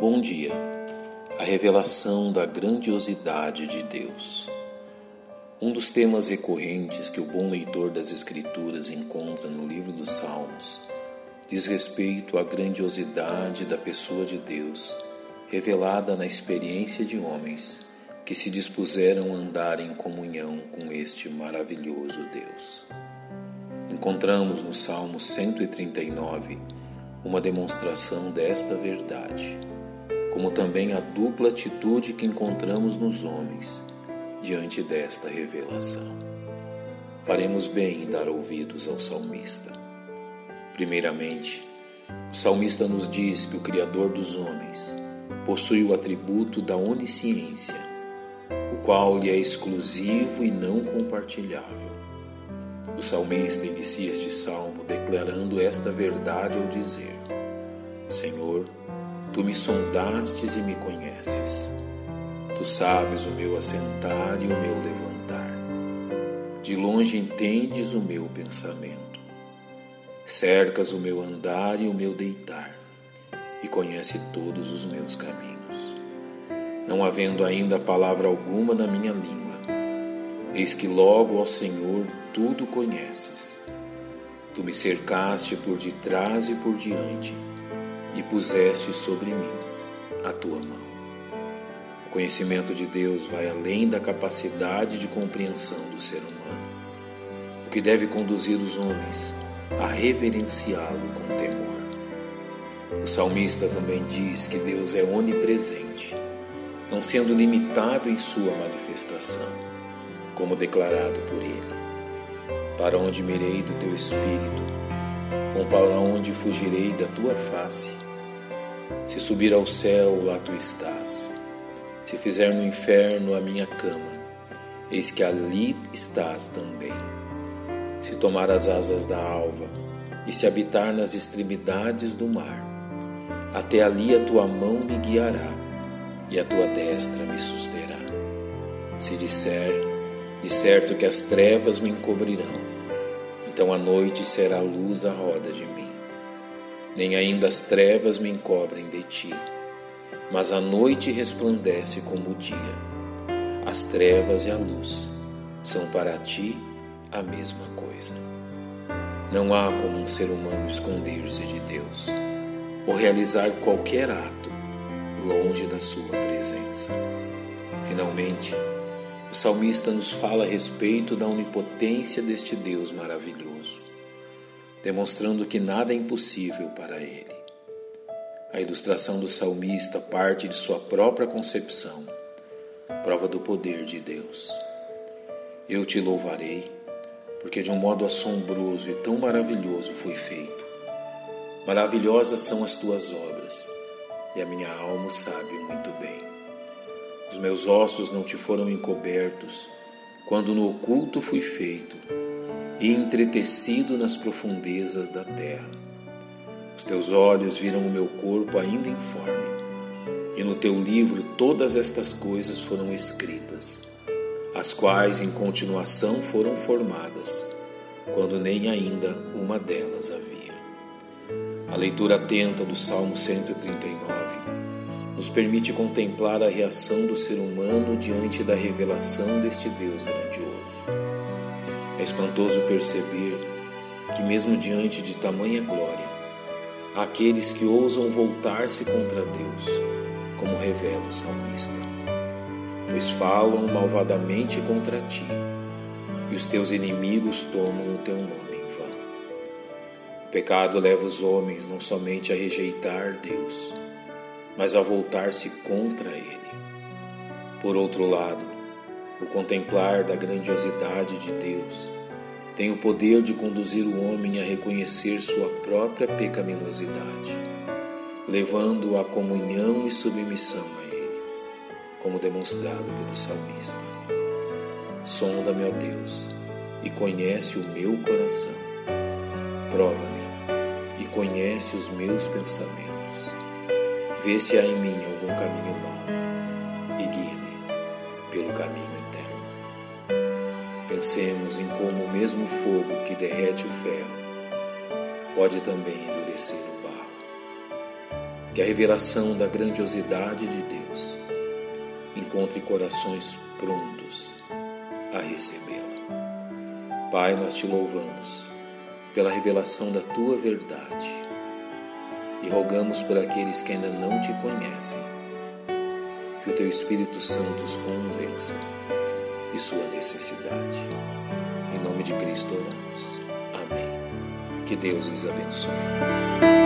Bom dia. A revelação da grandiosidade de Deus. Um dos temas recorrentes que o bom leitor das Escrituras encontra no livro dos Salmos diz respeito à grandiosidade da pessoa de Deus, revelada na experiência de homens que se dispuseram a andar em comunhão com este maravilhoso Deus. Encontramos no Salmo 139 uma demonstração desta verdade como também a dupla atitude que encontramos nos homens diante desta revelação. Faremos bem em dar ouvidos ao salmista. Primeiramente, o salmista nos diz que o Criador dos homens possui o atributo da onisciência, o qual lhe é exclusivo e não compartilhável. O salmista inicia este salmo declarando esta verdade ao dizer: Senhor, Tu me sondastes e me conheces. Tu sabes o meu assentar e o meu levantar. De longe entendes o meu pensamento. Cercas o meu andar e o meu deitar, e conhece todos os meus caminhos. Não havendo ainda palavra alguma na minha língua, eis que logo, ó Senhor, tudo conheces. Tu me cercaste por detrás e por diante e puseste sobre mim a tua mão. O conhecimento de Deus vai além da capacidade de compreensão do ser humano, o que deve conduzir os homens a reverenciá-lo com temor. O salmista também diz que Deus é onipresente, não sendo limitado em sua manifestação, como declarado por ele. Para onde mirei do teu espírito, ou para onde fugirei da tua face? Se subir ao céu, lá tu estás. Se fizer no inferno a minha cama, eis que ali estás também. Se tomar as asas da alva e se habitar nas extremidades do mar, até ali a tua mão me guiará e a tua destra me susterá. Se disser, de certo que as trevas me encobrirão, então a noite será luz à roda de mim nem ainda as trevas me encobrem de ti, mas a noite resplandece como o dia. As trevas e a luz são para ti a mesma coisa. Não há como um ser humano esconder-se de Deus ou realizar qualquer ato longe da sua presença. Finalmente, o salmista nos fala a respeito da onipotência deste Deus maravilhoso demonstrando que nada é impossível para ele. A ilustração do salmista parte de sua própria concepção, prova do poder de Deus. Eu te louvarei, porque de um modo assombroso e tão maravilhoso fui feito. Maravilhosas são as tuas obras, e a minha alma sabe muito bem. Os meus ossos não te foram encobertos, quando no oculto fui feito e entretecido nas profundezas da terra. Os teus olhos viram o meu corpo ainda informe, e no teu livro todas estas coisas foram escritas, as quais em continuação foram formadas, quando nem ainda uma delas havia. A leitura atenta do Salmo 139 nos permite contemplar a reação do ser humano diante da revelação deste Deus grandioso. É espantoso perceber que, mesmo diante de tamanha glória, há aqueles que ousam voltar-se contra Deus, como revela o salmista. Pois falam malvadamente contra ti, e os teus inimigos tomam o teu nome em vão. O pecado leva os homens não somente a rejeitar Deus, mas a voltar-se contra Ele. Por outro lado, o contemplar da grandiosidade de Deus tem o poder de conduzir o homem a reconhecer sua própria pecaminosidade, levando-o à comunhão e submissão a Ele, como demonstrado pelo salmista. Sonda-me, ó Deus, e conhece o meu coração. Prova-me e conhece os meus pensamentos. Vê se há em mim algum caminho mau e guia-me pelo caminho eterno. Pensemos em como o mesmo fogo que derrete o ferro pode também endurecer o barro. que a revelação da grandiosidade de Deus encontre corações prontos a recebê-la. Pai, nós te louvamos pela revelação da tua verdade e rogamos por aqueles que ainda não te conhecem, que o teu Espírito Santo os convença de sua necessidade. Em nome de Cristo oramos. Amém. Que Deus lhes abençoe.